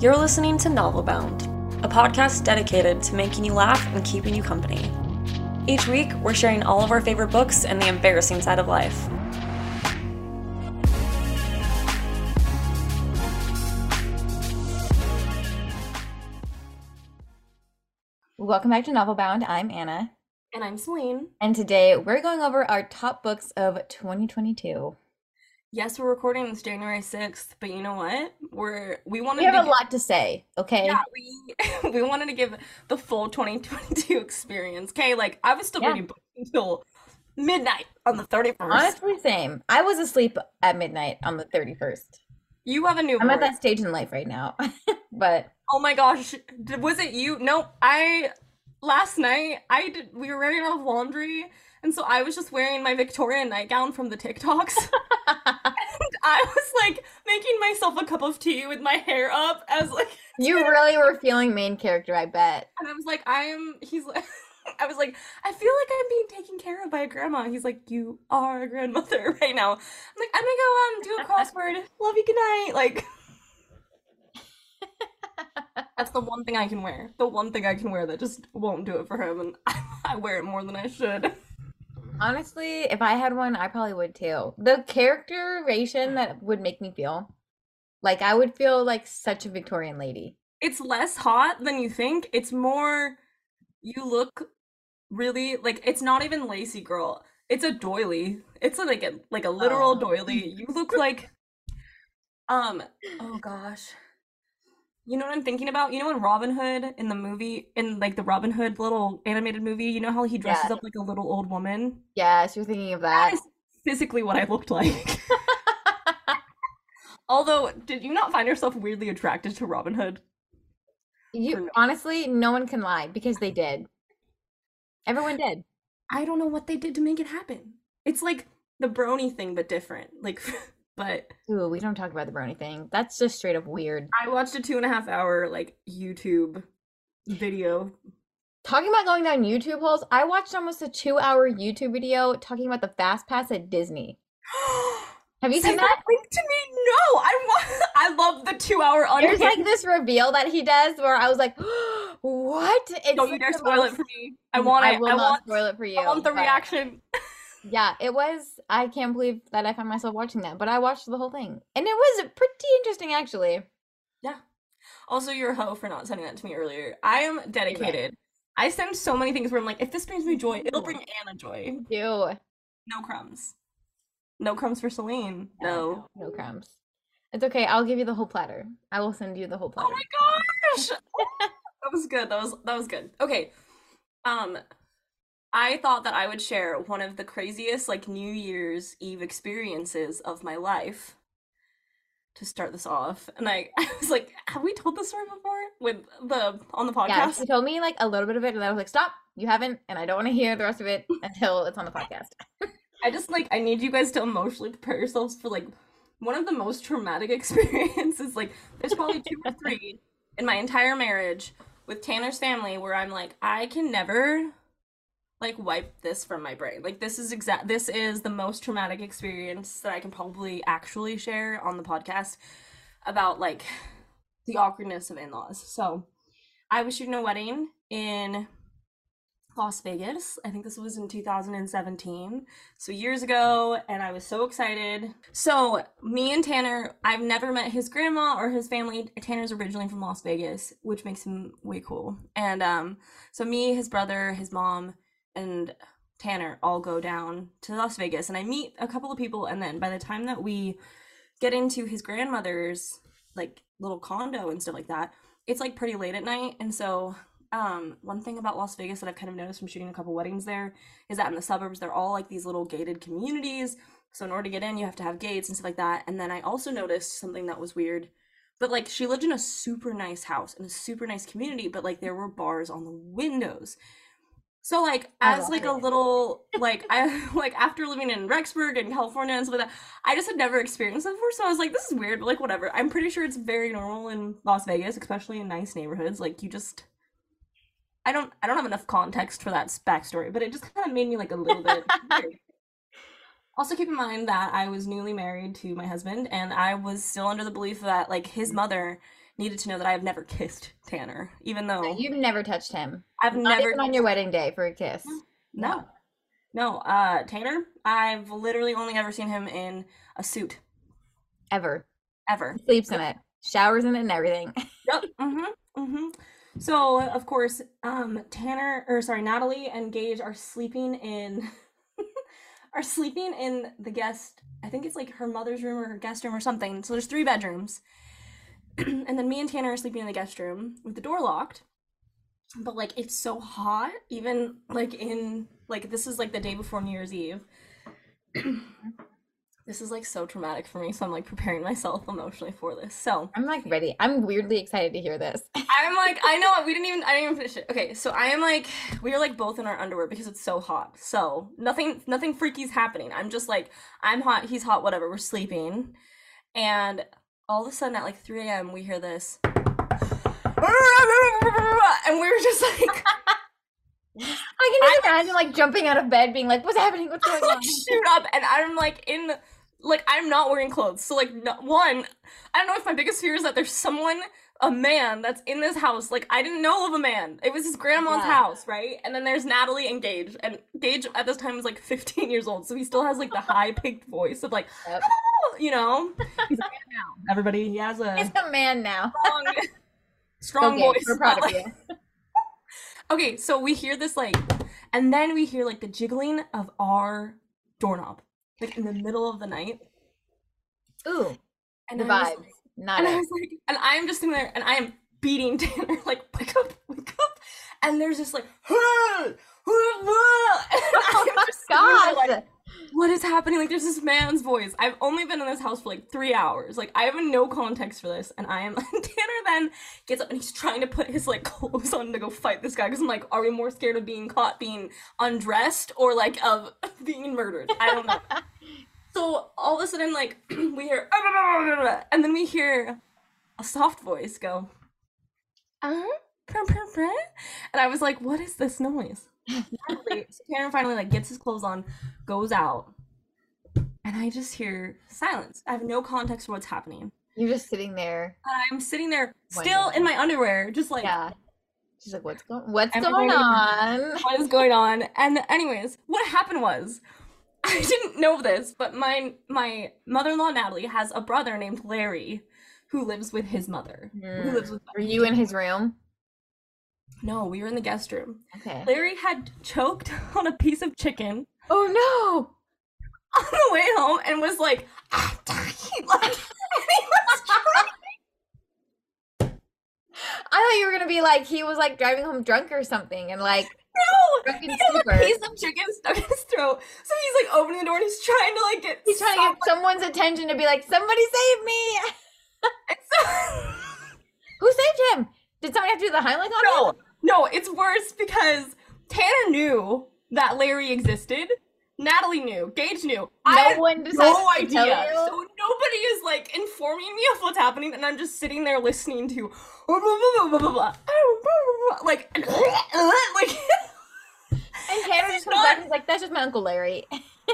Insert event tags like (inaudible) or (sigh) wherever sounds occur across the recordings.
You're listening to Novelbound, a podcast dedicated to making you laugh and keeping you company. Each week, we're sharing all of our favorite books and the embarrassing side of life. Welcome back to Novelbound. I'm Anna. And I'm Celine. And today we're going over our top books of 2022. Yes, we're recording this January 6th, but you know what? We're we wanted We have to a lot to say, okay? Yeah, we (laughs) we wanted to give the full 2022 experience. Okay, like I was still Yeah. reading books until midnight on the 31st. Honestly, same. I was asleep at midnight on the 31st. you have a new I'm at that stage in life right now. (laughs) but Oh my gosh, was it you? No, I last night I did. We were wearing off laundry, and so I was just wearing my Victorian nightgown from the TikToks. (laughs) and I was like making myself a cup of tea with my hair up as like, (laughs) you really were feeling main character, I bet. and I was like, I am. He's like. (laughs) I was like, I feel like I'm being taken care of by a grandma. He's like, you are a grandmother right now. I'm like, I'm gonna go um do a crossword. Love you, good night. Like, that's the one thing I can wear. The one thing I can wear that just won't do it for him, and (laughs) I wear it more than I should. Honestly, if I had one, I probably would too. The characterization that would make me feel like I would feel like such a Victorian lady. It's less hot than you think. It's more, you look really like it's not even lacy girl. It's a doily. It's like a like a literal Oh. doily. You look like, um, oh gosh. You know what I'm thinking about? You know in Robin Hood in the movie, in like the Robin Hood little animated movie, you know how he dresses up like a little old woman? Yes, you're thinking of That that. is physically what I looked like. (laughs) (laughs) Although, did you not find yourself weirdly attracted to Robin Hood? You no- honestly, no one can lie because they did. Everyone did. I don't know what they did to make it happen. It's like the brony thing, but different. Like, (laughs) but Ooh, we don't talk about the brony thing. That's just straight up weird. I watched a two and a half hour like YouTube video. Talking about going down YouTube holes, I watched almost a two hour YouTube video talking about the fast pass at Disney. (gasps) Have you seen Send that? link to me? No, I want. (laughs) I love the two hour There's unhinged. like this reveal that he does where I was like, (gasps) what? It's Don't you dare spoil it for me. I mm, want it. I will I not want. spoil it for you. I want the but reaction. (laughs) Yeah, it was. I can't believe that I found myself watching that, but I watched the whole thing, and it was pretty interesting actually. Yeah. Also, you're a hoe for not sending that to me earlier. I am dedicated. I send so many things where I'm like, if this brings me joy, it'll bring Anna joy. No crumbs. No crumbs for Celine. No. no crumbs. It's okay. I'll give you the whole platter. I will send you the whole platter. Oh my gosh. (laughs) that was good. That was that was good. Okay. Um I thought that I would share one of the craziest like New Year's Eve experiences of my life to start this off. And I, (laughs) I was like, have we told this story before with the on the podcast? Yeah, she told me like a little bit of it, and I was like, "Stop! You haven't," and I don't want to hear the rest of it (laughs) until it's on the podcast. I just like I need you guys to emotionally prepare yourselves for like one of the most traumatic (laughs) experiences. Like there's probably two or three in my entire marriage with Tanner's family where I'm like I can never like wipe this from my brain. Like this is exact this is the most traumatic experience that I can probably actually share on the podcast about like the awkwardness of in-laws. So I was shooting a wedding in Las Vegas. I think this was in 2017 so years ago and i was so excited so me and tanner i've never met his grandma or his family tanner's originally from las vegas which makes him way cool and um so me his brother his mom and tanner all go down to las vegas and i meet a couple of people and then by the time that we get into his grandmother's like little condo and stuff like that it's like pretty late at night and so um one thing about las vegas that i've kind of noticed from shooting a couple weddings there is that in the suburbs they're all like these little gated communities so in order to get in you have to have gates and stuff like that and then i also noticed something that was weird but like she lived in a super nice house in a super nice community but like there were bars on the windows so like as like a little (laughs) like i (laughs) like after living in rexburg and california and stuff like that i just had never experienced that before. So i was like this is weird but like whatever. I'm pretty sure it's very normal in las vegas especially in nice neighborhoods. Like you just I don't I don't have enough context for that backstory, but it just kind of made me like a little bit (laughs) weird. Also, keep in mind that I was newly married to my husband, and I was still under the belief that like his mother needed to know that I have never (laughs) kissed Tanner, even though You've never touched him. I've Not never even on your wedding day for a kiss. no, no. Uh, Tanner, I've literally only ever seen him in a suit Ever. ever. He sleeps in it. Showers in it and everything. (laughs) Yep. Mm-hmm. Mm-hmm. So of course, um, Tanner or sorry, Natalie and Gage are sleeping in (laughs) are sleeping in the guest. I think it's like her mother's room or her guest room or something. So there's three bedrooms, (clears throat) and then me and Tanner are sleeping in the guest room with the door locked. But like it's so hot, even like in like this is like the day before New Year's Eve. (clears throat) this is like so traumatic for me, so I'm like preparing myself emotionally for this. So I'm like ready. I'm weirdly excited to hear this. (laughs) I'm like, I know what we didn't even I didn't even finish it. Okay, so I am like we are like both in our underwear because it's so hot. So nothing nothing freaky's happening. I'm just like, I'm hot, he's hot, whatever, we're sleeping. And all of a sudden at like 3 a.m. we hear this (laughs) and we were just like (laughs) I can imagine like jumping out of bed, being like, "What's happening? What's going on?" (laughs) shoot up and I'm like in like I'm not wearing clothes. So like no, one, I don't know if my biggest fear is that there's someone a man that's in this house. Like I didn't know of a man. It was his grandma's Yeah. house, right? And then there's Natalie and Gage. And Gage at this time is like 15 years old, so he still has like the high pitched voice of like, Yep. You know. He's a man now. Everybody, he has a He's a man now. strong, strong Go voice. We're proud of like- you. (laughs) Okay, so we hear this like, and then we hear like the jiggling of our doorknob, like in the middle of the night. Ooh, And the I was vibes. like- Not and I it. was like, and I am just sitting there, and I am beating (laughs) Tanner, like, wake up, wake up. And there's (laughs) oh just like, oh Oh my god. What is happening? Like, there's this man's voice. I've only been in this house for like three hours. Like, I have no context for this. And I am, (laughs) Tanner then gets up and he's trying to put his like clothes on to go fight this guy. Cause I'm like, are we more scared of being caught being undressed or like of (laughs) being murdered? I don't know. So all of a sudden, like (clears throat) we hear, (laughs) and then we hear a soft voice go, uh, purr. and I was like, "What is this noise?" Finally, so Tanner finally like gets his clothes on, goes out, and I just hear silence. I have no context for what's happening. You're just sitting there. And I'm sitting there, still in my underwear, just like, Yeah. She's like, "What's going? What's going on?" (laughs) what is going on? And anyways, what happened was (laughs) I didn't know this, but my my mother-in-law Natalie has a brother named Larry who lives with his mother. Who Hmm. lives with Were you in his room? No, we were in the guest room. Okay. Larry had choked (laughs) on a piece of chicken Oh no! (laughs) on the way home and was like, ah, "I'm dying." (laughs) Like, and he was trying- I thought you were gonna be like he was like driving home drunk or something, and like no, he a piece of chicken stuck in his throat. So he's like opening the door and he's trying to like get He's trying to get someone's attention to be like, "Somebody save me!" someone- Who saved him? Did somebody have to do the Heimlich on No, him? No, it's worse because Tanner knew that Larry existed. Natalie knew. Gage knew. I No had one decided no to tell idea. you? So nobody is like informing me of what's happening, and I'm just sitting there listening to blah, blah, blah, like like And Tanner just comes not- back and he's like, "That's just my uncle Larry."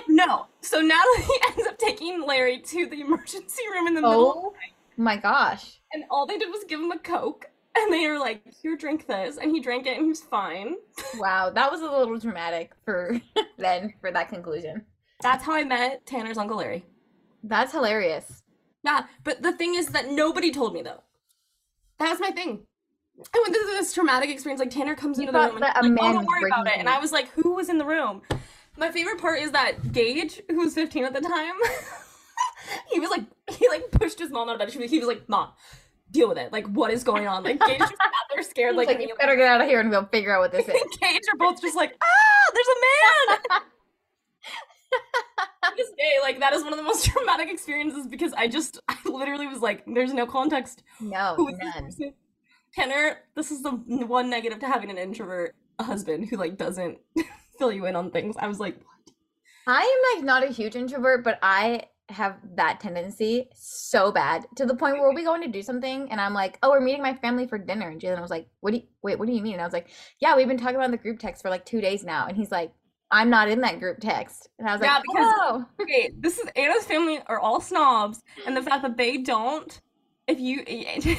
no. So Natalie ends up taking Larry to the emergency room in the middle, Oh my gosh! and all they did was give him a coke. And they were like, "Here, drink this," and he drank it, and he was fine. Wow, that was a little dramatic for (laughs) then for that conclusion. That's how I met Tanner's uncle Larry. That's hilarious. Yeah, but the thing is that nobody told me though. That was my thing. I went through this traumatic experience. Like Tanner comes You into the room and that a he's like, "Oh, don't worry about it." And. I was like, "Who was in the room?" My favorite part is that Gage, who was 15 at the time, (laughs) he was like, he like pushed his mom out of bed. She was, he was like, "Mom, deal with it. Like, what is going on?" Like Gage just sat there scared, Like, like, you better get out of here and we'll figure out what this is. and (laughs) Gage are both just like, "Ah, there's a man." (laughs) This day, like that is one of the most (laughs) traumatic experiences because I just, I literally was like, "There's no context No, who is this none. person? Tanner, this is the one negative to having an introvert a husband who like doesn't fill you in on things. I was like, I am like not a huge introvert, but I have that tendency so bad to the point where be going to do something and I'm like, oh, we're meeting my family for dinner. And Jalen was like, what do you, wait, what do you mean? And I was like, yeah, we've been talking about the group text for like two days now. And he's like, I'm not in that group text. And I was Yeah, like, because- oh, Okay, this is Anna's family are all snobs, and the fact that they don't. If you, (laughs) Jalen's the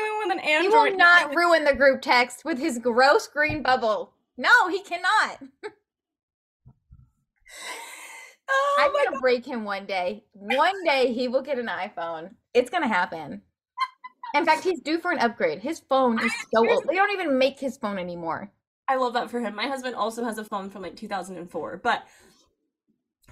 only one with an he will not (laughs) ruin the group text with his gross green bubble. No, he cannot. (laughs) Oh I'm gonna break him one day. One day he will get an iPhone. It's gonna happen. In fact, he's due for an upgrade. His phone is so old. They don't even make his phone anymore. I love that for him. My husband also has a phone from like 2004, but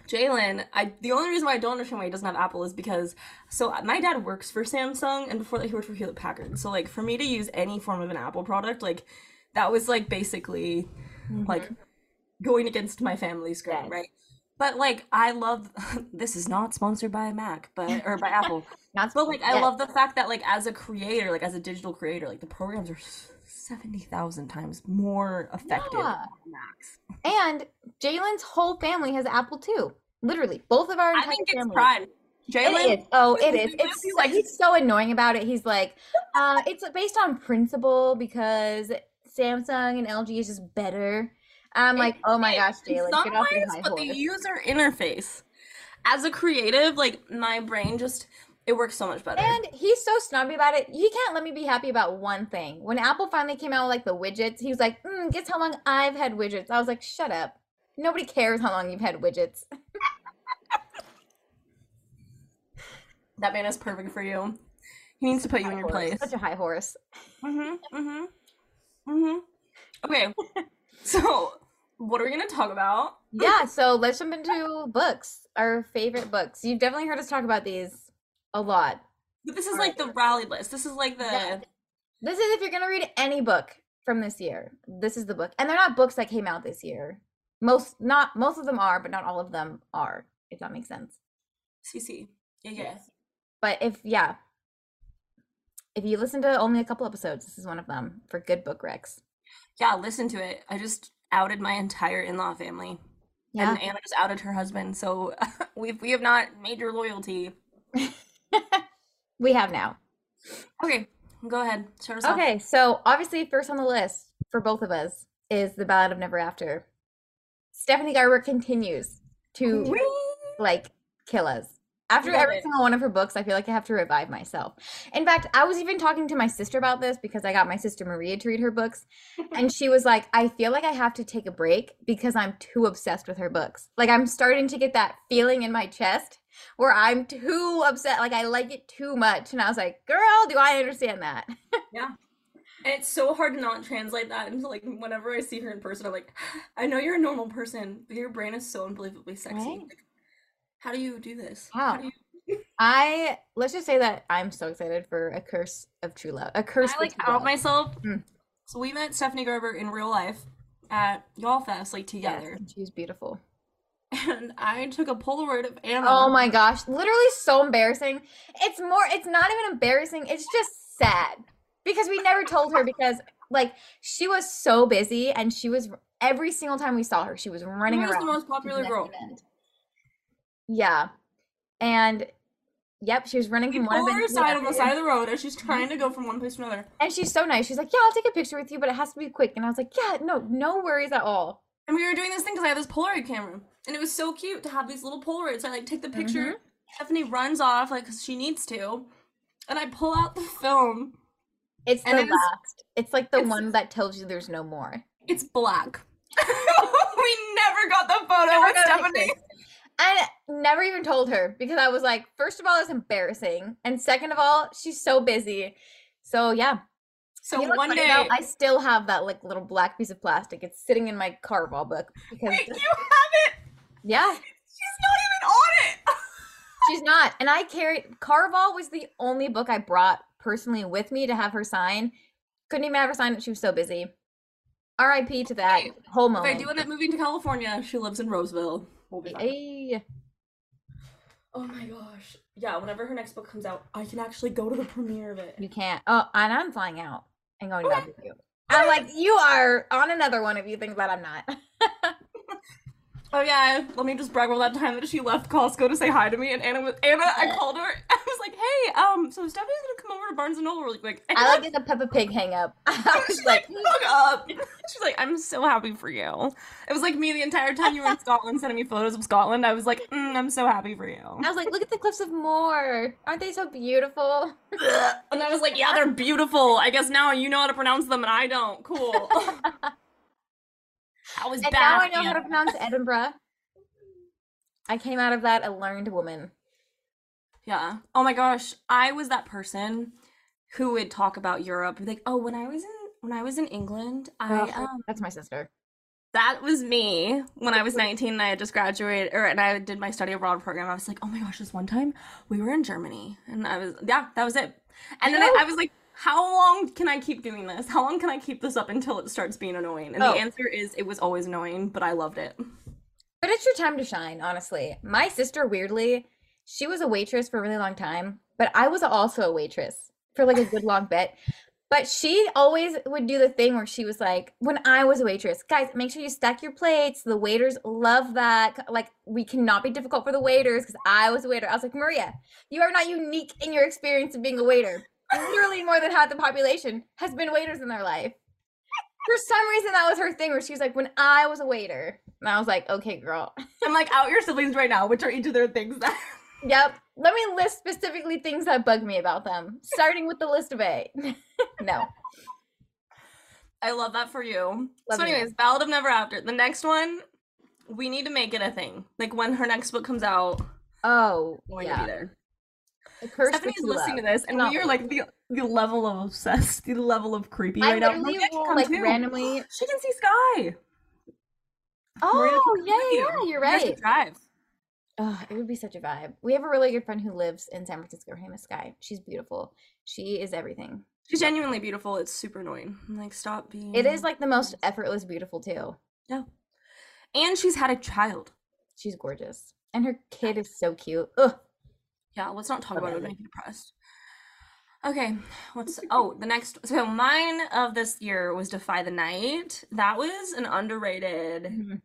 Jalen, I the only reason why I don't understand why he doesn't have Apple is because so uh, my dad works for Samsung, and before that he worked for Hewlett Packard. So like for me to use any form of an Apple product, like that was like basically like mm-hmm. going against my family's grain, Yes. right? But like I love (laughs) this is not sponsored by a Mac, but or by (laughs) Apple. Not But like I yes. love the fact that like as a creator, like as a digital creator, like the programs are seventy thousand times more effective Yeah. Macs. (laughs) And Jalen's whole family has Apple too. Literally, both of our I think it's pride. Jalen, It is. Oh, it is. It's so, like- he's so annoying about it. He's like, uh, it's based on principle because Samsung and LG is just better. I'm like, oh my gosh, Jalen, get off your high but the user interface, as a creative, like my brain just it works so much better. And he's so snobby about it. He can't let me be happy about one thing. When Apple finally came out with like the widgets, he was like, mm, guess how long I've had widgets? I was like, shut up. Nobody cares how long you've had widgets. (laughs) that man is perfect for you. He needs to put you in your Horse. place. Such a high horse. Mm-hmm. Mm-hmm. Mm-hmm. Okay. (laughs) so what are we gonna talk about? yeah, so let's jump into books. Our favorite books. You've definitely heard us talk about these a lot. But this is Alright. like the rally list. This is like the Yeah. This is if you're gonna read any book from this year. This is the book. And they're not books that came out this year. Most not most of them are, but not all of them are, if that makes sense. CC. Yeah, yeah. But if yeah. If you listen to only a couple episodes, this is one of them for good book recs. Yeah, listen to it. I just outed my entire in-law family. Yeah. And Anna just outed her husband. So (laughs) we've we have not made your loyalty. (laughs) we have now. Okay, go ahead. Start us off. Okay, so obviously first on the list for both of us is The Ballad of Never After. Stephanie Garber continues to Whee! like kill us. After Love every it. single one of her books, I feel like I have to revive myself. In fact, I was even talking to my sister about this because I got my sister Maria to read her books. and she was like, I feel like I have to take a break because I'm too obsessed with her books. Like, I'm starting to get that feeling in my chest where I'm too upset. Like, I like it too much. And I was like, girl, do I understand that? (laughs) Yeah. And it's so hard to not translate that into like whenever I see her in person, I'm like, I know you're a normal person, but your brain is so unbelievably sexy. Right? How do you do this? How? do you I, let's just say that I'm so excited for A Curse of True Love. A Curse I like out Love. myself. Mm. So we met Stephanie Garber in real life at Y'all Fest, like together. and she's beautiful. And I took a Polaroid of Anna. Oh my gosh, literally so embarrassing. It's more it's not even embarrassing, it's just sad. Because we never told her because like she was so busy and she was every single time we saw her, she was running Who was around. the most popular girl? event. Yeah. And yep, she was running from one pull her event to aside on the side of the road as she's trying to go from one place to another. And she's so nice. She's like, "Yeah, I'll take a picture with you, but it has to be quick." And I was like, "Yeah, no, no worries at all." And we were doing this thing because I had this Polaroid camera, and it was so cute to have these little Polaroids. So I like take the picture. Mm-hmm. Stephanie runs off like because she needs to, and I pull out the film. It's And the it last. It's like the it's- one that tells you there's no more. It's black. (laughs) we never got the photo Never with Stephanie. And never even told her because I was like, first of all, it's embarrassing, and second of all, she's so busy. So yeah. So You know one day? I still have that like little black piece of plastic. It's sitting in my Caraval book because wait, you have it. yeah, She's not even on it. (laughs) she's not. And I carried Caraval was the only book I brought personally with me to have her sign. Couldn't even have her sign it. She was so busy. R.I.P. to that Hey, whole if moment. I do end up moving to California, she lives in Roseville. We'll be fine. Hey. Oh my gosh. Yeah, whenever her next book comes out, I can actually go to the premiere of it. You can't. Oh, and I'm flying out and going Okay. back with you. I'm like, you are on another one if you think that I'm not. (laughs) Oh yeah, let me just brag about that time that she left Costco to say hi to me, and Anna was Anna. I called her. (laughs) I was like, "Hey, um, so Stephanie's gonna come over to Barnes and Noble really quick." And I like it the Peppa Pig hang (laughs) (laughs) up. Was like, "Fuck up." She's like, I'm so happy for you. It was like me the entire time you were in Scotland sending me photos of Scotland. I was like, mm, I'm so happy for you. I was like, look at the cliffs of Moher. Aren't they so beautiful? and I was like, yeah, they're beautiful. I guess now you know how to pronounce them and I don't. Cool. I was and bad. now I know how to pronounce Edinburgh. I came out of that a learned woman. Yeah. Oh my gosh, I was that person who would talk about Europe. Like, oh, when I was in when I was in England, I Ugh, um that's my sister. that was me when I was (laughs) 19 and I had just graduated or and I did my study abroad program. I was like, oh my gosh, this one time we were in Germany and I was yeah, that was it. And then I, I was like, how long can I keep doing this? How long can I keep this up until it starts being annoying? And Oh. the answer is it was always annoying, but I loved it. But it's your time to shine, honestly. My sister, weirdly, she was a waitress for a really long time, but I was also a waitress for like a good long bit. But she always would do the thing where she was like, when I was a waitress, guys, make sure you stack your plates. The waiters love that. Like, we cannot be difficult for the waiters because I was a waiter. I was like, Maria, you are not unique in your experience of being a waiter. Literally, more than half the population has been waiters in their life. For some reason, that was her thing where she was like, when I was a waiter. And I was like, okay, girl. I'm like out your siblings right now, which are each of their things that (laughs) Yep. Let me list specifically things that bug me about them, starting with the list of A. (laughs) no. I love that for you. Love so, you. anyways, Ballad of Never After. The next one, we need to make it a thing. Like when her next book comes out, Oh, I'm going to yeah. Stephanie's listening to this, and we are like the the level of obsessed, the level of creepy I right now. Maria will like too. randomly. (gasps) She can see Sky. Oh, yeah, you. yeah, you're You guys can right. Drive. Oh, it would be such a vibe. We have a really good friend who lives in San Francisco. Her name is Sky. She's beautiful. She is everything. She's genuinely beautiful. It's super annoying. I'm like, stop being. It is like the most effortless beautiful too. Yeah. And she's had a child. She's gorgeous. And her kid is so cute. Ugh. Yeah, let's not talk about it. It make me depressed. Okay, what's oh the next? So mine of this year was Defy the Night. That was an underrated. Mhm.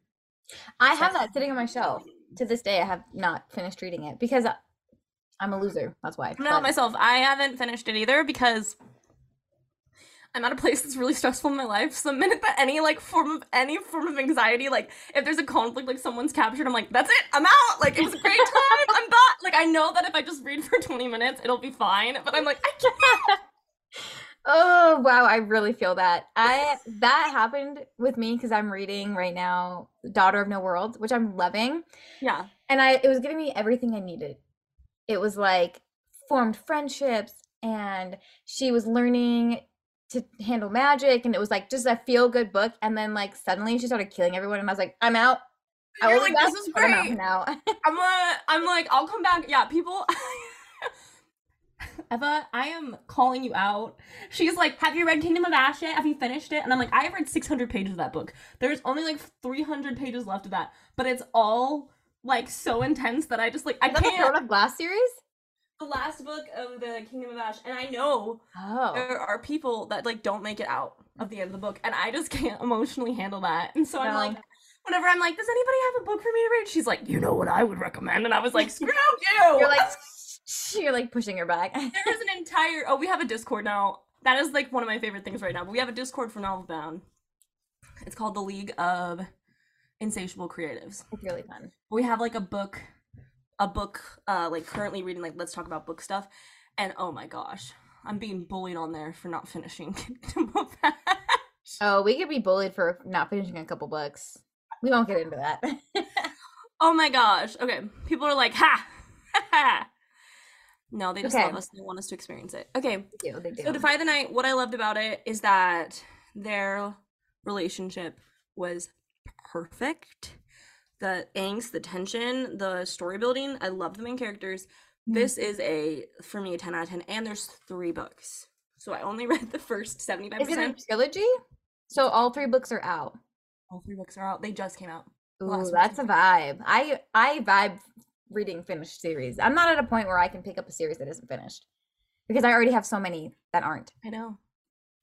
I have that sitting on my shelf. To this day, I have not finished reading it because I'm a loser. That's why. I'm not But- myself. I haven't finished it either because I'm at a place that's really stressful in my life. So the minute that any like form of any form of anxiety, like if there's a conflict, like someone's captured, I'm like, that's it, I'm out. Like it was a great (laughs) time. I'm back. Like I know that if I just read for 20 minutes, it'll be fine. But I'm like, I can't. (laughs) Oh wow, I really feel that. I that happened with me because I'm reading right now Daughter of No World, which I'm loving. Yeah. And I it was giving me everything I needed. It was like formed friendships and she was learning to handle magic and it was like just a feel good book and then like suddenly she started killing everyone and I was like, I'm out. I You're like, this is but I'm out now. (laughs) I'm uh, I'm like, I'll come back. Yeah, people. (laughs) Eva, I am calling you out. She's like, Have you read Kingdom of Ash yet? Have you finished it? And I'm like, I have read 600 pages of that book. There's only like 300 pages left of that, but it's all like so intense that I just like, I Is that the can't. Throne of Glass series? The last book of the Kingdom of Ash, and I know Oh. there are people that like don't make it out of the end of the book, and I just (laughs) can't emotionally handle that. And so I'm like, whenever I'm like, does anybody have a book for me to read? She's like, you know what I would recommend, and I was like, (laughs) screw you. You're like (laughs) you're like pushing her back. there is an entire. Oh, we have a Discord now. That is like one of my favorite things right now. But we have a Discord for Novel Bound. It's called the League of Insatiable Creatives. it's really fun. We have like a book, a book, uh, like currently reading. Like, let's talk about book stuff. And oh my gosh, I'm being bullied on there for not finishing (laughs) Kingdom of Ash. Oh, we could be bullied for not finishing a couple books. We won't get into that. (laughs) Oh my gosh. Okay. People are like, ha! ha. no, they just Okay. love us. They want us to experience it. Okay. they do. They do. So Defy the Night, what I loved about it is that their relationship was perfect. The angst, the tension, the story building. I love the main characters. Mhm. This is a for me a 10 out of 10 and there's 3 books. So I only (laughs) read the first 75%. Is it a trilogy? So all three books are out. All 3 books are out. They just came out. Ooh, that's a vibe. I I vibe reading finished series. I'm not at a point where I can pick up a series that isn't finished because I already have so many that aren't. I know.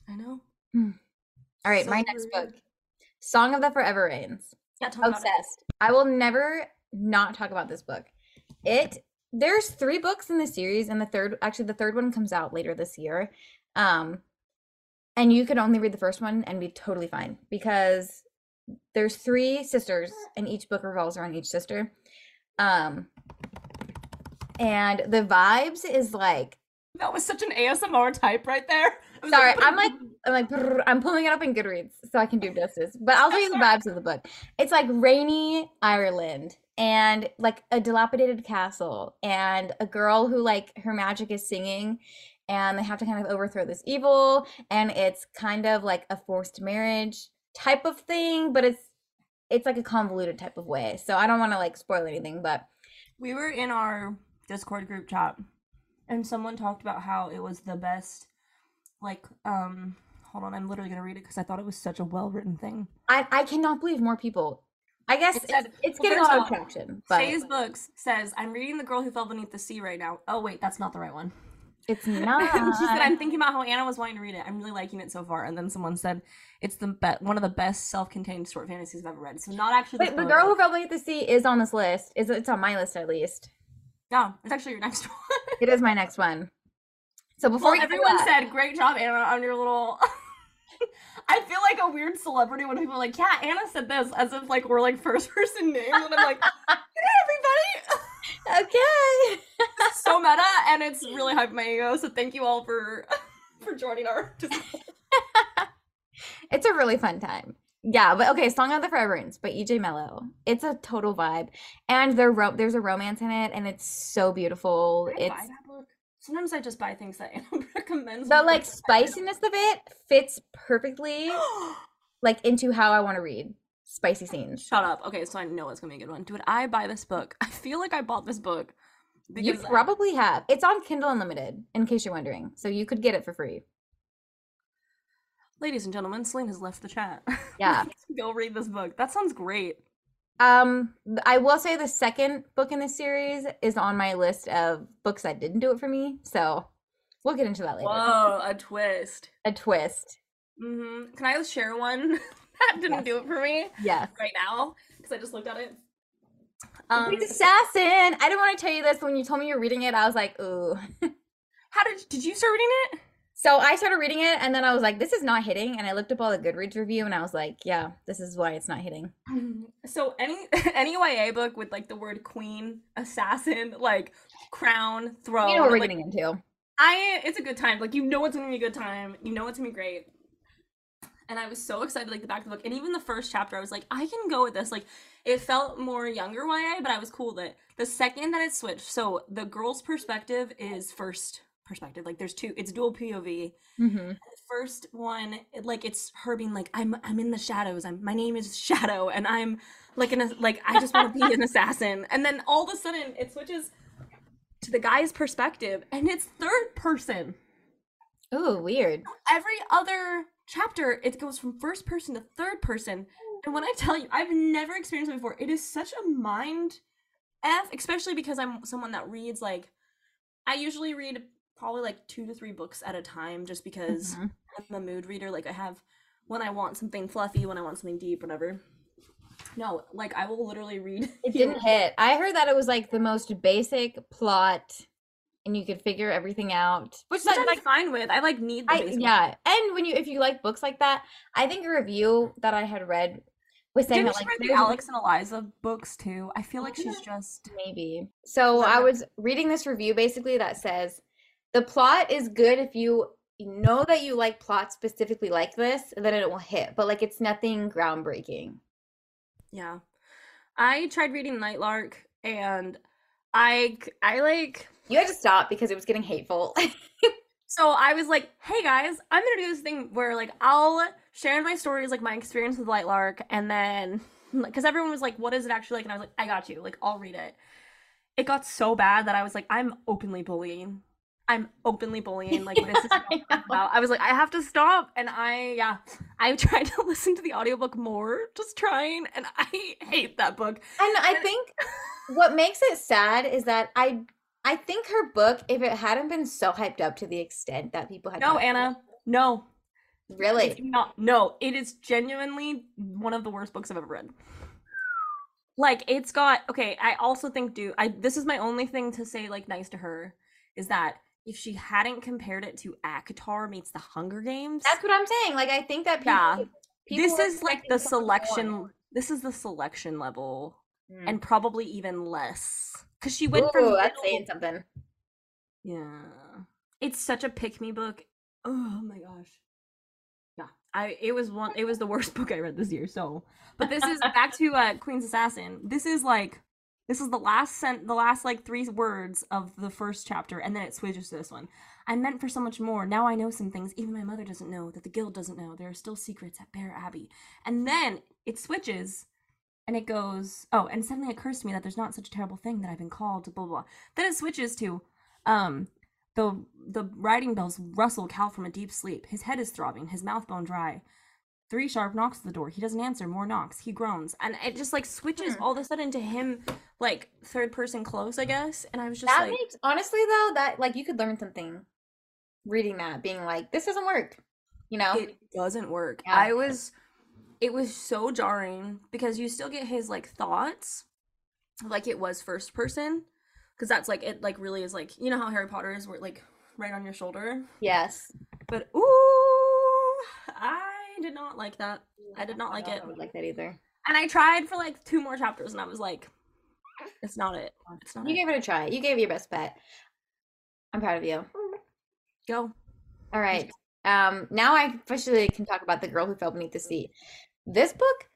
I know. All right, So my next book, Song of the Forever Rains. Yeah. Obsessed. I will never not talk about this book. It there's three books in the series, and the third actually the third one comes out later this year. Um, and you could only read the first one and be totally fine because there's three sisters and each book revolves around each sister um and the vibes is like That was such an ASMR type right there. Sorry, I'm like I'm like brrr, I'm pulling it up in Goodreads so I can do justice. But I'll tell you the (laughs) vibes of the book. It's like rainy Ireland and like a dilapidated castle and a girl who like her magic is singing and they have to kind of overthrow this evil and it's kind of like a forced marriage type of thing, but it's it's like a convoluted type of way. So I don't want to like spoil anything, but we were in our Discord group chat and someone talked about how it was the best like um hold on, I'm literally gonna read it because I thought it was such a well written thing. I I cannot believe more people. I guess It it's, said- it's well, getting a lot of of traction, but Shay's books says, I'm reading The Girl Who Fell Beneath the Sea right now. Oh wait, that's not the right one. it's (laughs) not. she said, I'm thinking about how Anna was wanting to read it. I'm really liking it so far. And then someone said it's the be- one of the best self-contained short fantasies I've ever read. So not actually Wait, the girl who fell beneath the sea is on this list. Is it's on my list at least? No, it's actually your next (laughs) one. It is my next one. So before Well, everyone that- said, "Great job, Anna, on your little." (laughs) I feel like a weird celebrity when people are like, "Yeah, Anna said this," as if like we're like first (laughs) person names, and I'm like, "Hey, everybody!" okay. So meta, and it's really hyped my ego. So thank you all for for joining our. it's a really fun time. Yeah, but okay, Song of the Forever Rains by EJ Mellow. It's a total vibe, and there ro- there's a romance in it, and it's so beautiful. I buy It's that book? Sometimes I just buy things that (laughs) Anna recommends. the like spiciness of it fits perfectly (gasps) like into how I want to read spicy scenes. Shut up. Okay, so I know it's gonna be a good one. Dude, I buy this book. (laughs) I feel like I bought this book You probably have. It's on Kindle Unlimited, in case you're wondering. So you could get it for free. Ladies and gentlemen, Celine has left the chat. (laughs) Yeah. Go read this book. That sounds great. Um, I will say the second book in the series is on my list of books that didn't do it for me. So we'll get into that later. Whoa, a twist. A twist. hmm Can I share one (laughs) that didn't Yes. do it for me Yes. right now? Because I just looked at it. Um, Great Assassin. I didn't want to tell you this when you told me you're reading it. I was like, ooh. (laughs) how did did you start reading it? So I started reading it and then I was like, this is not hitting. And I looked up all the Goodreads review and I was like, yeah, this is why it's not hitting. (laughs) So any (laughs) any YA book with like the word queen, assassin, like crown, throne, you know what we're like, getting into. I it's a good time. Like you know it's gonna be a good time. You know it's gonna be great. And I was so excited, like the back of the book, and even the first chapter, I was like, I can go with this. Like, it felt more younger YA, but I was cool with it. The second that it switched, so the girl's perspective is first perspective. Like, there's two. It's dual POV. Mm-hmm. The first one, it- like, it's her being like, I'm, I'm in the shadows. I'm, my name is Shadow, and I'm like an, like, I just want to be an assassin. And then all of a sudden, it switches to the guy's perspective, and it's third person Ooh, weird. every other chapter it goes from first person to third person and when i tell you i've never experienced it before it is such a mind f especially because i'm someone that reads like i usually read probably like two to three books at a time just because Mhm. i'm a mood reader like i have when i want something fluffy when i want something deep whatever no like i will literally read (laughs) It didn't hit. I heard that it was like the most basic plot and you could figure everything out. Which, which i'm like fine with i like need the I, basic yeah. And when you if you like books like that, I think a review that I had read was saying Didn't that like read the Alex and Eliza books too? I feel like she's just maybe. So I was reading this review basically that says the plot is good if you know that you like plots specifically like this, then it will hit. But like it's nothing groundbreaking. Yeah. I tried reading Lightlark and I I like You had to stop because it was getting hateful. (laughs) so I was like, "Hey guys, I'm going to do this thing where like I'll share my stories like my experience with Lightlark and then (laughs) cuz everyone was like, "What is it actually like?" and I was like, "I got you. Like I'll read it." It got so bad that I was like, "I'm openly bullying." I'm openly bullying like this is (laughs) I. I was like, I have to stop and I yeah, I tried to (laughs) listen to the audiobook more, just trying, and I hate that book. And I think (laughs) what makes it sad is that I I think her book, if it hadn't been so hyped up to the extent that people had No, Anna. No. really. It's not. No, it is genuinely one of the worst books I've ever read. Like it's got okay. I also think, do I this is my only thing to say like nice to her is that if she hadn't compared it to ACOTAR meets the Hunger Games. That's what I'm saying. Like I think that people, Yeah. people this is like the much more. selection. This is the selection level, Mm. and probably even less. Cause she went from Ooh, that's saying something. Yeah. It's such a pick me book. Oh my gosh. Yeah. I it was one it was the worst (laughs) book I read this year, so but this is (laughs) back to uh Queen's Assassin. This is like this is the last sent the last like three words of the first chapter and then it switches to this one. I'm meant for so much more. Now I know some things even my mother doesn't know that the guild doesn't know. There are still secrets at Bear Abbey. And then it switches and it goes, oh, and suddenly it occurs to me that there's not such a terrible thing that I've been called to blah blah. blah. Then it switches to um the the riding bells rustle Cal from a deep sleep. His head is throbbing, his mouth bone dry. Three sharp knocks at the door. He doesn't answer. More knocks. He groans, and it just like switches Hmm. all of a sudden to him, like third person close, I guess. And I was just That like, makes honestly though that like you could learn something reading that, being like this doesn't work. You know? it doesn't work. Yeah. I was, it was so jarring because you still get his like thoughts, like it was first person, because that's like it like really is like you know how Harry Potter is where like right on your shoulder. yes. But ooh, I did not like that. I did not like it. I would like that either. And I tried for like two more chapters and I was like, it's not it. It's not You it. gave it a try. You gave your best bet. I'm proud of you. Go. All right. Um, now I officially can talk about the girl who fell beneath the sea. This book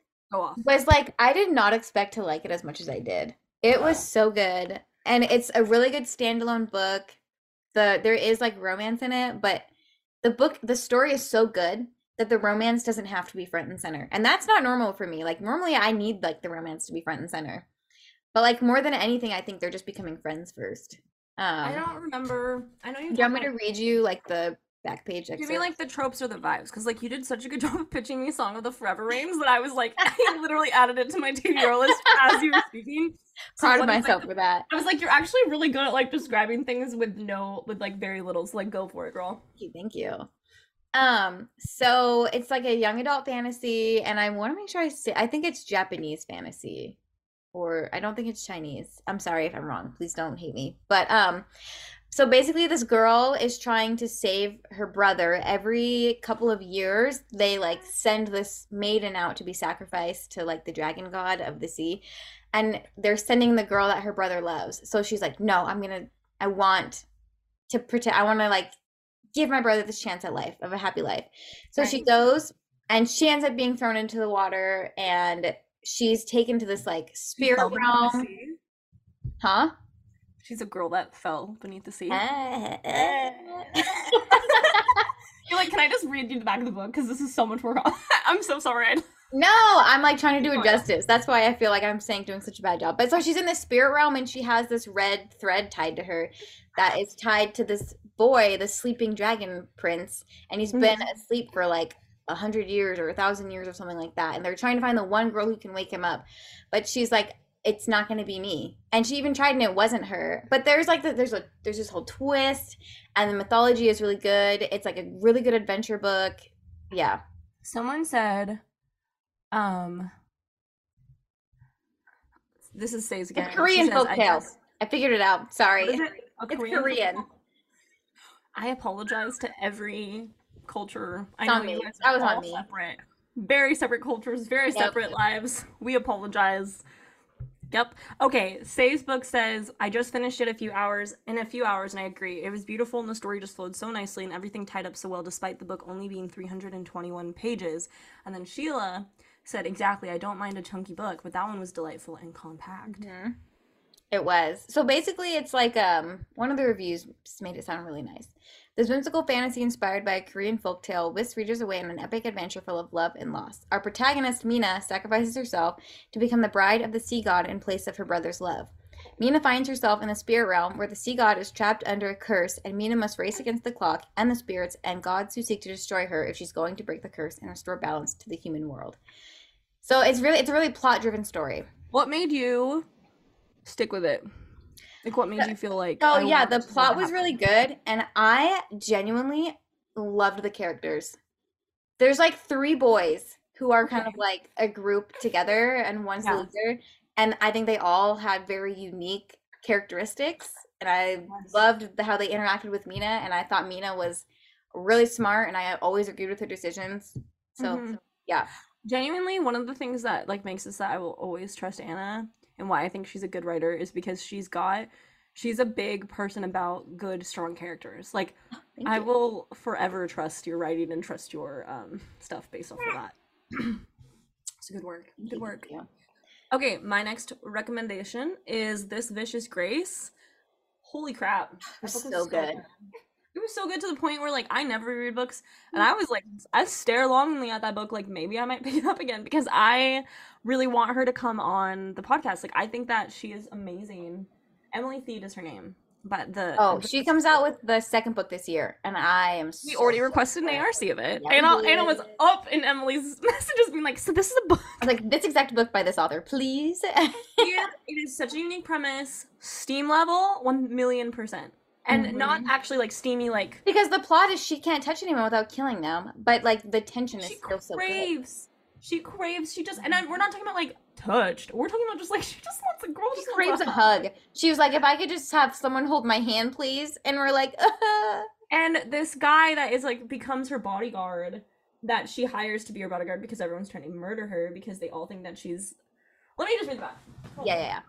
was like I did not expect to like it as much as I did. It was so good, and it's a really good standalone book. The there is like romance in it, but the book the story is so good that the romance doesn't have to be front and center, and that's not normal for me. Like normally I need like the romance to be front and center, but like more than anything, I think they're just becoming friends first. Um, I don't remember. I know you. do you want me to read you like the back page? Give me excerpt? like the tropes or the vibes, because like you did such a good (laughs) job of pitching me "Song of the Forever Rains" that I was like, (laughs) I literally added it to my TBR list as you were speaking. So proud of like, myself the- for that. I was like, you're actually really good at like describing things with no, with like very little. So like, go for it, girl. Thank you, thank you. Um, so it's like a young adult fantasy, and I want to make sure I say I think it's Japanese fantasy, or I don't think it's Chinese. I'm sorry if I'm wrong. Please don't hate me. But um, so basically, this girl is trying to save her brother. Every couple of years, they like send this maiden out to be sacrificed to like the dragon god of the sea, and they're sending the girl that her brother loves. So she's like, "No, I'm gonna. I want to protect. I want to like." Give my brother this chance at life of a happy life. So she goes and she ends up being thrown into the water and she's taken to this like spirit realm. Huh? She's a girl that fell beneath the sea. (laughs) You're like, can I just read you the back of the book? Because this is so much more. (laughs) I'm so sorry. (laughs) No, I'm like trying to do it justice. That's why I feel like I'm saying doing such a bad job. But so she's in the spirit realm and she has this red thread tied to her that is tied to this boy, the sleeping dragon prince, and he's been asleep for like a hundred years or a thousand years or something like that. And they're trying to find the one girl who can wake him up. But she's like, it's not going to be me. And she even tried and it wasn't her. But there's like the, there's a there's this whole twist, and the mythology is really good. It's like a really good adventure book. Yeah. Someone said, um, this is Say's again. She Korean says, I I figured it out. Sorry. What is it? A It's Korean Korean. I apologize to every culture. I know on you me. That was on me. separate, very separate cultures, very Yep. separate lives. We apologize. Yep. Okay. Say's book says I just finished it a few hours in a few hours, and I agree. It was beautiful, and the story just flowed so nicely, and everything tied up so well, despite the book only being 321 pages. And then Sheila said, "Exactly. I don't mind a chunky book, but that one was delightful and compact." Mhm. It was. So basically, it's like um one of the reviews made it sound really nice. This whimsical fantasy inspired by a Korean folktale whisks readers away on an epic adventure full of love and loss. Our protagonist, Mina, sacrifices herself to become the bride of the sea god in place of her brother's love. Mina finds herself in the spirit realm where the sea god is trapped under a curse, and Mina must race against the clock and the spirits and gods who seek to destroy her if she's going to break the curse and restore balance to the human world. So it's really it's a really plot driven story. What made you stick with it? Like, what made you feel like? Oh yeah, the plot was really good, and I genuinely loved the characters. There's like three boys who are kind of like a group together, and one's Yeah. the leader, and I think they all had very unique characteristics. and I loved the, how they interacted with Mina, and I thought Mina was really smart, and I always agreed with her decisions. So Mhm. yeah, genuinely one of the things that like makes us that I will always trust Anna and why I think she's a good writer is because she's got she's a big person about good strong characters. Like (gasps) thank I you. will forever trust your writing and trust your um stuff based off of that. (clears throat) it's good work. Good work. you. Okay, my next recommendation is this Vicious Grace. Holy crap. (sighs) that was so good. It was so good to the point where like I never read books and mm. I was like I stare longingly at that book like maybe I might (laughs) pick it up again because I really want her to come on the podcast. Like I think that she is amazing. Emily Thiede is her name. But the Oh, the- she comes out with the second book this year, and I am. we so already requested an. ARC of it. Yeah, Anna, Anna was up in Emily's (laughs) messages being like, so this is a book. I was like, this exact book by this author, please. And it is such a unique premise. Steam level, one million percent. And mm-hmm. not actually like steamy like because the plot is she can't touch anyone without killing them, but like the tension is she still so good. craves. She craves. She just and I, we're not talking about like touched. We're talking about just like (laughs) she just wants a girl. She craves a hug. She was like, if I could just have someone hold my hand, please. And we're like, (laughs) And this guy that is like becomes her bodyguard that she hires to be her bodyguard because everyone's trying to murder her because they all think that she's. Let me just read the back. yeah, yeah, yeah.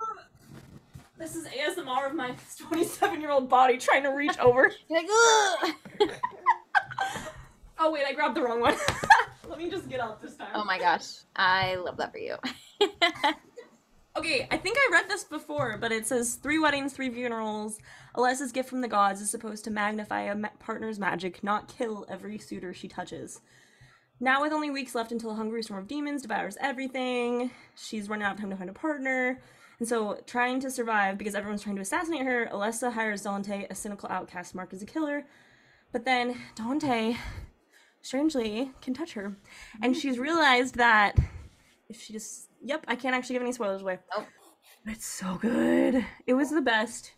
This is ASMR of my 27 year old body trying to reach over. (laughs) Like, Ugh! Oh wait, I grabbed the wrong one. (laughs) Let me just get up this time. oh my gosh, I love that for you. (laughs) Okay, I think I read this before, but it says three weddings, three funerals. Alessa's gift from the gods is supposed to magnify a ma- partner's magic, not kill every suitor she touches. Now, with only weeks left until a hungry storm of demons devours everything, she's running out of time to find a partner. And so, trying to survive because everyone's trying to assassinate her, Alessa hires Dante, a cynical outcast marked as a killer. But then Dante, strangely, can touch her. And she's realized that if she just. Yep, I can't actually give any spoilers away. Oh. It's so good. It was the best.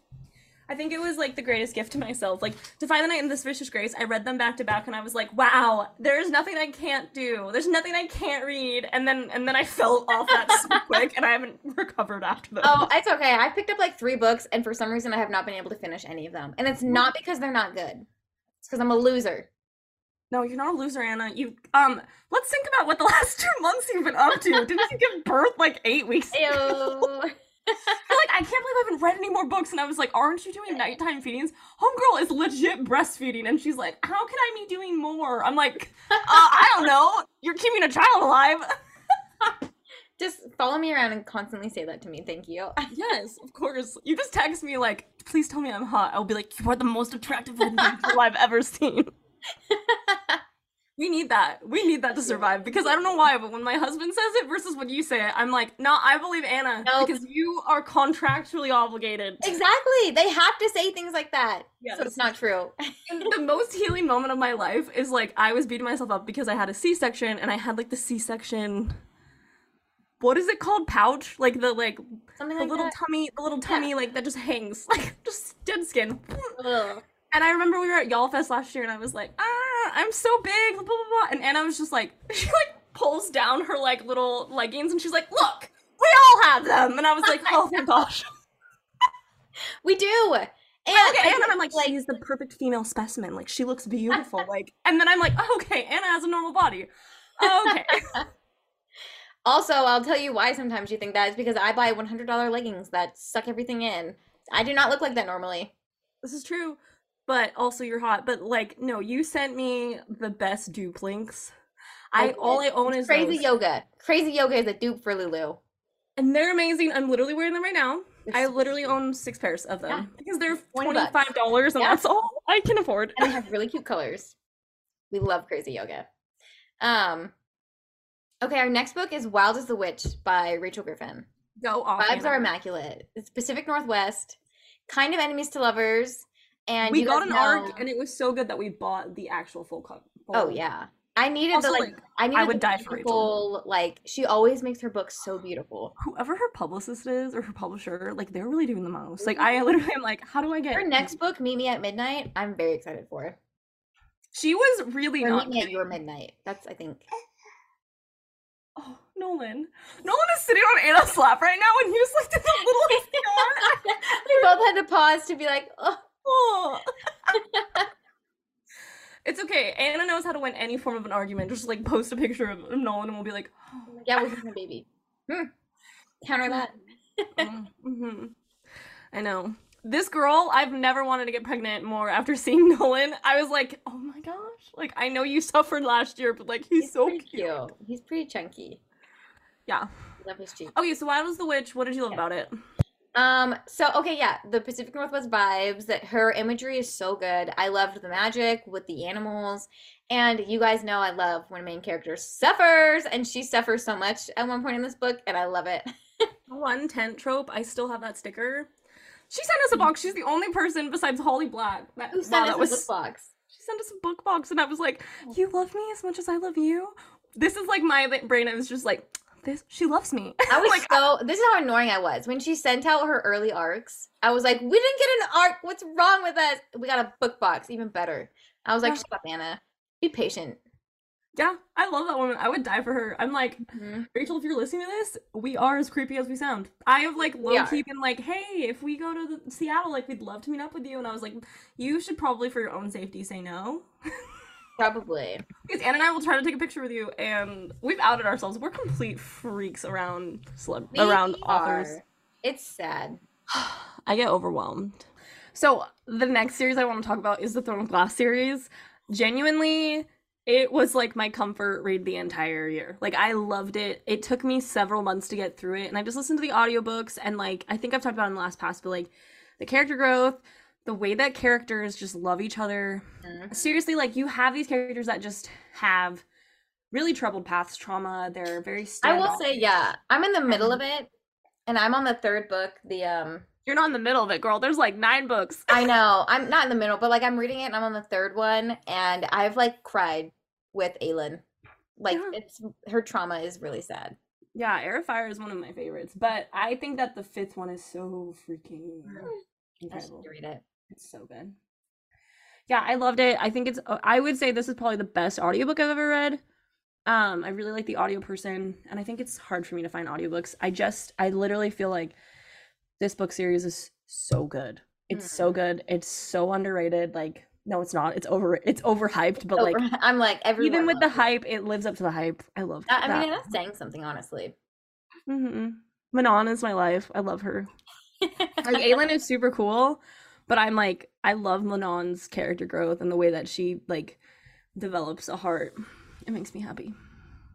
I think it was like the greatest gift to myself. Like Defy the Night and This Vicious Grace, I read them back to back and I was like, wow, there's nothing I can't do. There's nothing I can't read. And then and then I fell off that so (laughs) quick and I haven't recovered after that. Oh, it's okay. I picked up like three books, and for some reason, I have not been able to finish any of them. And it's not because they're not good. It's because I'm a loser. No, you're not a loser, Anna. You um let's think about what the (laughs) last two months you've been up to. Didn't you give birth like eight weeks ago? (laughs) Like, I can't believe I haven't read any more books. And I was like, aren't you doing nighttime feedings? Homegirl is legit breastfeeding. And she's like, how can I be doing more? I'm like, uh, I don't know. You're keeping a child alive. (laughs) Just follow me around and constantly say that to me. Thank you. (laughs) yes, of course. You just text me like, please tell me I'm hot. I'll be like, you are the most attractive individual (laughs) I've ever seen. We need that. We need that to survive because I don't know why, but when my husband says it versus when you say it, I'm like, no, I believe Anna Nope. because you are contractually obligated. exactly. They have to say things like that. Yes. So it's not true. The most healing moment of my life is like I was beating myself up because I had a C-section and I had like the C-section. What is it called? Pouch? Like the like Something the like little that. tummy, the little tummy like that just hangs, (laughs) like just dead skin. Ugh. And I remember we were at Y'all Fest last year and I was like, ah, I'm so big, blah blah blah. And Anna was just like, (laughs) she like pulls down her like little leggings and she's like, look, we all have them. And I was like, oh my gosh. (laughs) We do. And, look Anna I'm think, like, she's the perfect female specimen. Like she looks beautiful. (laughs) Like, and then I'm like, oh, okay, Anna has a normal body. Okay. Also, I'll tell you why sometimes you think that is because I buy $100 leggings that suck everything in. I do not look like that normally. this is true, but also you're hot. But like, no, you sent me the best dupe links. I did. all I own is Crazy those. Yoga. Crazy Yoga is a dupe for Lulu. and they're amazing. I'm literally wearing them right now. They're I literally own six pairs of them Yeah. because they're 20 twenty five dollars, and Yeah. that's all I can afford. and they have really cute colors. We love crazy yoga. Um Okay, our next book is Wild as the Witch by Rachel Griffin. Go off. Vibes Anna. are immaculate. It's Pacific Northwest, kind of enemies to lovers, and we got an know- arc, and it was so good that we bought the actual full cup. Oh yeah, I needed Also, the like, like, I needed would the die for Rachel. Like she always makes her books so beautiful. whoever her publicist is or her publisher, like they're really doing the most. Like mm-hmm. I (laughs) literally am like, how do I get Her next book, Meet Me at Midnight, I'm very excited for. It. She was really Or not Meet Me at. Your Midnight. That's I think. Oh, Nolan. Nolan is sitting on Anna's lap right now and he was like (laughs) this little (laughs) We both had to pause to be like, oh. Oh. (laughs) it's okay. Anna knows how to win any form of an argument. Just like post a picture of Nolan and we'll be like, yeah, we're having a baby. Hmm. Counter that. (laughs) mm-hmm. I know. This girl, I've never wanted to get pregnant more after (laughs) seeing Nolan. I was like, oh my gosh. Like, I know you suffered last year, but like, he's, He's so cute. cute. He's pretty chunky. Yeah. Love his cheek. Okay, so Wild was the Witch. What did you love Yeah. about it? Um, so okay, yeah, the Pacific Northwest vibes, that her imagery is so good. I loved the magic with the animals. And you guys know I love when a main character suffers, and she suffers so much at one point in this book, and I love it. (laughs) One tent trope. I still have that sticker. She sent us a box. She's the only person besides Holly Black. That, Who wow, sent that us was a book box? She sent us a book box, and I was like, "You love me as much as I love you." This is like my brain. I was just like, "This, she loves me." (laughs) I was like, so this is how annoying I was. When she sent out her early arcs, I was like, We didn't get an arc. What's wrong with us? We got a book box, even better. I was like, Yeah. Shut up, Anna. Be patient. yeah, I love that woman. I would die for her. I'm like, Mhm. Rachel, if you're listening to this, we are as creepy as we sound. I have like low key been like, "Hey, if we go to the Seattle, like, we'd love to meet up with you." And I was like, "You should probably, for your own safety, say no." (laughs) Probably. Because Anne and I will try to take a picture with you, and we've outed ourselves. We're complete freaks around celeb- We around authors. are. It's sad. (sighs) I get overwhelmed. So the next series I want to talk about is the Throne of Glass series. Genuinely, it was like my comfort read the entire year. Like I loved it. It took me several months to get through it, and I just listened to the audiobooks and like I think I've talked about in the last past, but like the character growth, the way that characters just love each other. Mhm. Seriously, like you have these characters that just have really troubled paths, trauma. They're very I will say, yeah, I'm in the middle of it, and I'm on the third book. The um, You're not in the middle of it, girl. There's like nine books. I (laughs) know I'm not in the middle, but like I'm reading it, and I'm on the third one, and I've like cried with Aelin. Like Yeah. it's her trauma is really sad. Yeah, Heir of Fire is one of my favorites, but I think that the fifth one is so freaking (sighs) I should read it. It's so good. Yeah, I loved it. I think it's uh, I would say this is probably the best audiobook I've ever read. Um, I really like the audio person, and I think it's hard for me to find audiobooks. I just I literally feel like this book series is so good. It's so good. It's so underrated. Like, no, it's not. It's over it's overhyped, but like Over- (laughs) I'm like everyone. even with the it. hype, it lives up to the hype. I love That- I that. mean, that's saying something, honestly. Mm-hmm. Manon is my life. I love her. (laughs) Like Aelin is super cool, but I'm like I love Manon's character growth and the way that she like develops a heart. It makes me happy.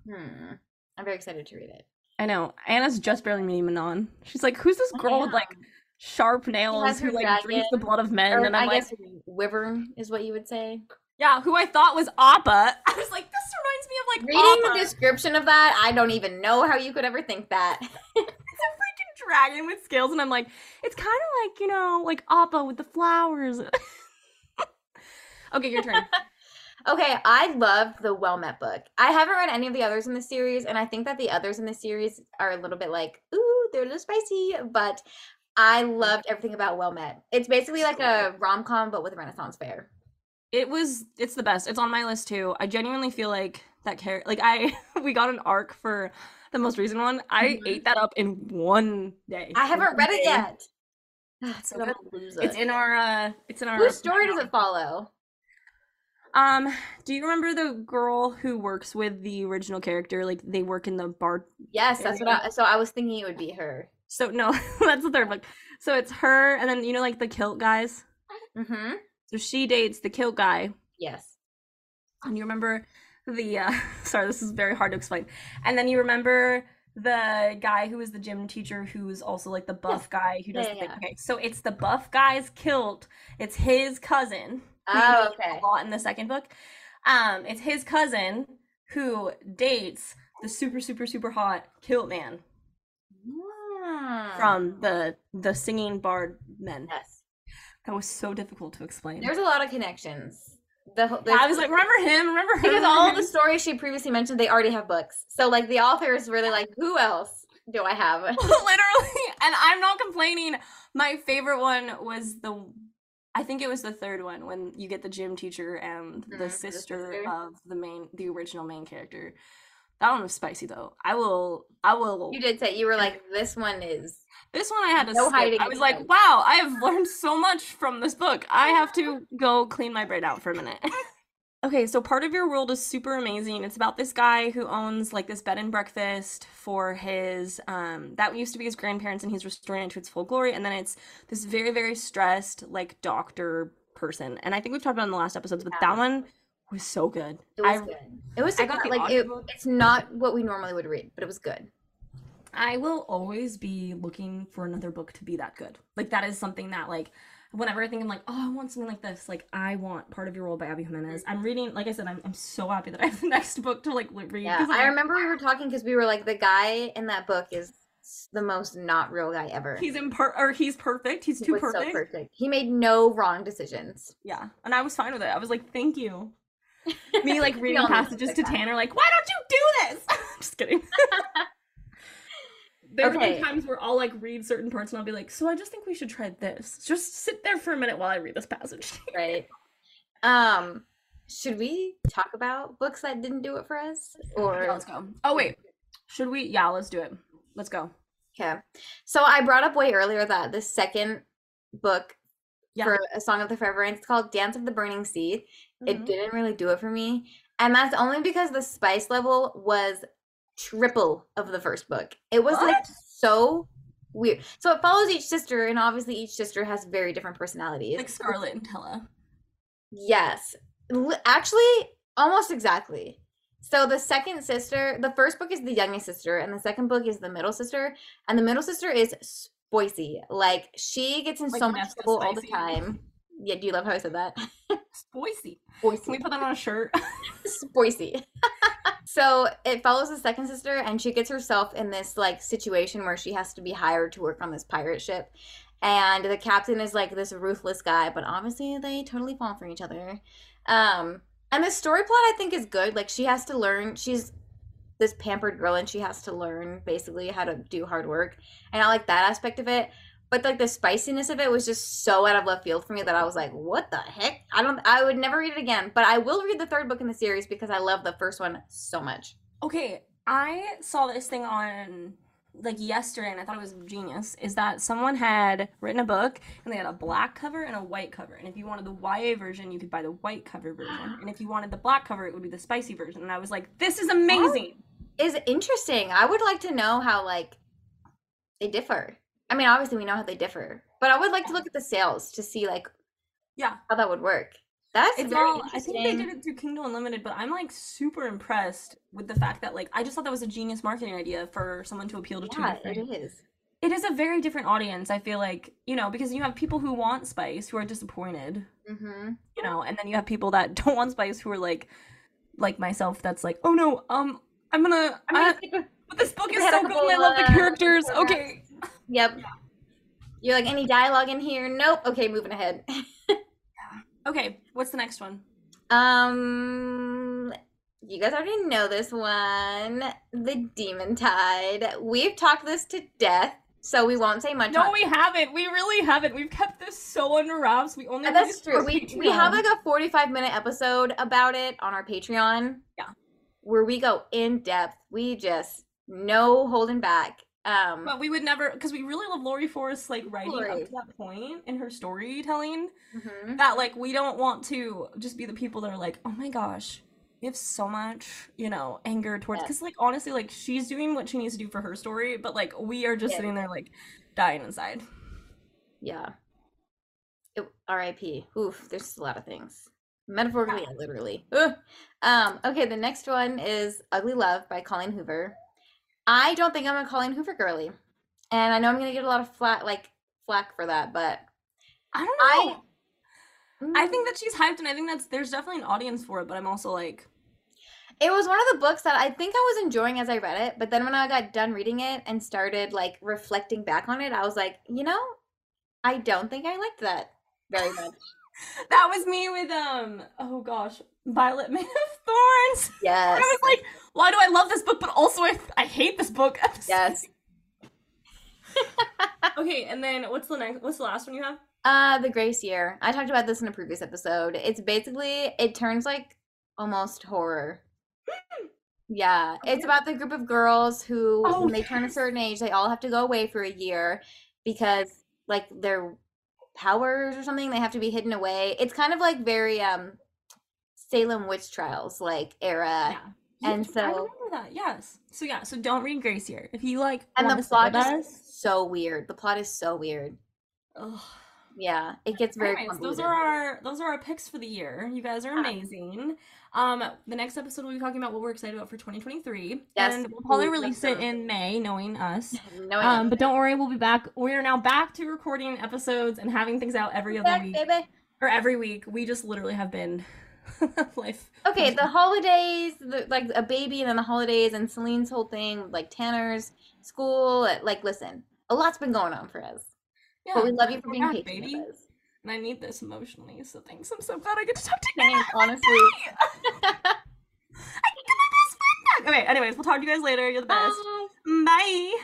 Hmm. I'm very excited to read it. I know. Anna's just barely meeting Manon. She's like, "Who's this girl with like sharp nails who like drinks the blood of men?" Or and I I'm like, guess wyvern is what you would say. "Yeah, who I thought was Appa." (laughs) I was like, "This reminds me of like Reading Appa. the description of that, I don't even know how you could ever think that. (laughs) Dragon with scales," and I'm like, "It's kind of like you know, like Appa with the flowers." (laughs) okay, your turn. (laughs) Okay, I love the Well Met book. I haven't read any of the others in the series, and I think that the others in the series are a little bit like, ooh, they're a little spicy, but I loved everything about Well Met. It's basically like a rom com, but with a Renaissance fair. It was it's the best. It's on my list too. I genuinely feel like that character like I (laughs) we got an arc for the most recent one. I Mhm. ate that up in one day. I haven't read it yet. It's so What a good. loser. It's in our uh it's in our Whose story does it follow? Um do you remember the girl who works with the original character? Like they work in the bar Yes, that's what I. So I was thinking it would be her. so no, (laughs) that's the third book. So it's her and then you know like the kilt guys? Mm-hmm. So she dates the kilt guy. Yes. And you remember the uh (laughs) sorry, this is very hard to explain. And then you remember the guy who is the gym teacher who's also like the buff guy who does Yeah, the thing. yeah. Okay, so it's the buff guy's kilt. It's his cousin. Oh, okay. A lot in the second book. Um, it's his cousin who dates the super, super, super hot kilt man from the the singing bard men. yes. That was so difficult to explain. There's a lot of connections. The Yeah, I was like, remember him? Remember him? because all the stories she previously mentioned, they already have books. So like the author is really like, who else do I have? (laughs) literally and i'm not complaining my favorite one was the i think it was the third one when you get the gym teacher and Mhm, the the sister sister. of the main the original main character That one was spicy though. I will. I will. You did say you were like, this one is. This one I had to No skip. hiding I was in like, it. wow, I have learned so much from this book. I have to go clean my braid out for a minute. (laughs) okay, so part of your world is super amazing. It's about this guy who owns like this bed and breakfast for his um that used to be his grandparents and he's restoring it to its full glory and then it's this very very stressed like doctor person. And I think we've talked about it in the last episodes, but Yeah. that one was so good. It was I good. It was I got the like it, it's not what we normally would read, but it was good. I will always be looking for another book to be that good. Like that is something that like whenever I think I'm like, oh, I want something like this, like I want Part of Your World by Abby Jimenez. I'm reading, like I said, I'm, I'm so happy that I have the (laughs) next book to like read. Yeah, I'm I like, remember we were talking because we were like, the guy in that book is the most not real guy ever. he's in per or he's perfect. He's He too perfect. so perfect. He made no wrong decisions. Yeah, and I was fine with it. I was like, thank you. (laughs) Me like reading passages to. Tanner, like, why don't you do this? (laughs) Just kidding. (laughs) There have Okay. been times where I'll like read certain parts and I'll be like, so I just think we should try this. Just sit there for a minute while I read this passage. Right. Um, should we talk about books that didn't do it for us? Yeah, Or let's go. Oh wait, should we? Yeah, let's do it. Let's go. okay. So I brought up way earlier that the second book Yeah. for A Song of the Forever Rain, it's called Dance of the Burning Sea. It Mhm. didn't really do it for me. And that's only because the spice level was triple of the first book. It was like so weird. So it follows each sister, and obviously each sister has very different personalities. like Scarlett and Tella. Yes. Actually, almost exactly. So the second sister, the first book is the youngest sister, and the second book is the middle sister. And the middle sister is spicy. Like she gets in Like so much trouble all the time. Yeah, do you love how I said that? Boise. (laughs) Spicy. Can we put that on a shirt? (laughs) Spicy. (laughs) so it follows the second sister, and she gets herself in this like situation where she has to be hired to work on this pirate ship. And the captain is like this ruthless guy, but obviously they totally fall for each other. Um, and the story plot I think is good. Like she has to learn. She's this pampered girl, and she has to learn basically how to do hard work. And I like that aspect of it. But like the spiciness of it was just so out of left field for me that I was like, "What the heck?" I don't. I would never read it again. But I will read the third book in the series because I love the first one so much. Okay, I saw this thing on like yesterday and I thought it was genius. Is that someone had written a book and they had a black cover and a white cover. And if you wanted the YA version, you could buy the white cover version. And if you wanted the black cover, it would be the spicy version. And I was like, this is amazing. Is interesting. I would like to know how like they differ. I mean, obviously we know how they differ, but I would like to look at the sales to see like Yeah. how that would work. That's It's very all I think they did it through Kindle Unlimited, but I'm like super impressed with the fact that like I just thought that was a genius marketing idea for someone to appeal to two yeah, different it is. it is a very different audience i feel like you know because you have people who want spice who are disappointed Mm-hmm. you know and then you have people that (laughs) don't want spice who are like like myself that's like oh no um i'm gonna I uh, mean, (laughs) but this book is so good i love the characters okay yep. You're like any dialogue in here? Nope. Okay, moving ahead. (laughs) okay what's the next one um, you guys already know this one, the Demon Tide. We've talked this to death, so we won't say much. no on- we haven't we really haven't we've kept this so under wraps we only That's true. We we have like a 45 minute episode about it on our Patreon. Yeah. Where we go in depth. We just no holding back. Um but we would never because we really love Lori Forrest like writing up to that point in her storytelling mhm. that like we don't want to just be the people that are like oh my gosh we have so much you know anger towards Yeah. because like honestly like she's doing what she needs to do for her story but like we are just Yeah. sitting there like dying inside Yeah. It, R.I.P. Oof, there's a lot of things. Metaphorically and literally. Ugh. Um, okay, the next one is Ugly Love by Colleen Hoover. I don't think I'm a Colleen Hoover girly. And I know I'm gonna get a lot of flat like flack for that, but i don't I- know I, think mm. that she's hyped and i think that's there's definitely an audience for it but i'm also like It was one of the books that I think I was enjoying as I read it, but then when I got done reading it and started like reflecting back on it, I was like, you know, I don't think I liked that very much. (laughs) that was me with um oh gosh violet made of (laughs) thorns yes. i was like why do i love this book but also i, I hate this book (laughs) Yes. okay and then what's the next what's the last one you have Uh the Grace Year. I talked about this in a previous episode. It's basically it turns like almost horror. Yeah, it's about the group of girls who, Oh, when they turn a certain age, they all have to go away for a year because, like, their powers or something, they have to be hidden away. It's kind of like very um Salem witch trials like era, Yeah. and I so remember that. Yes. So yeah. So don't read Grace Year. If you like, and the plot is so weird. The plot is so weird. Ugh. Yeah, it gets very those are our those are our picks for the year. You guys are amazing. Um, the next episode we'll be talking about what we're excited about for 2023, Yes, and we'll probably release it in May, knowing us. (laughs) No, Um, but don't worry, we'll be back. We are now back to recording episodes and having things out every other back, week baby. or every week. We just literally have been (laughs) life. Okay, the holidays, the, like a baby, and then the holidays, and Celine's whole thing, like Tanner's school. Like, listen, a lot's been going on for us. Yeah, But we love you for being back, patient baby. with us. And I need this emotionally. So thanks. I'm so glad I get to talk to you. Thanks, honestly. (laughs) I can get my best friend back. Okay. Anyways, we'll talk to you guys later. You're the best. Bye. Bye.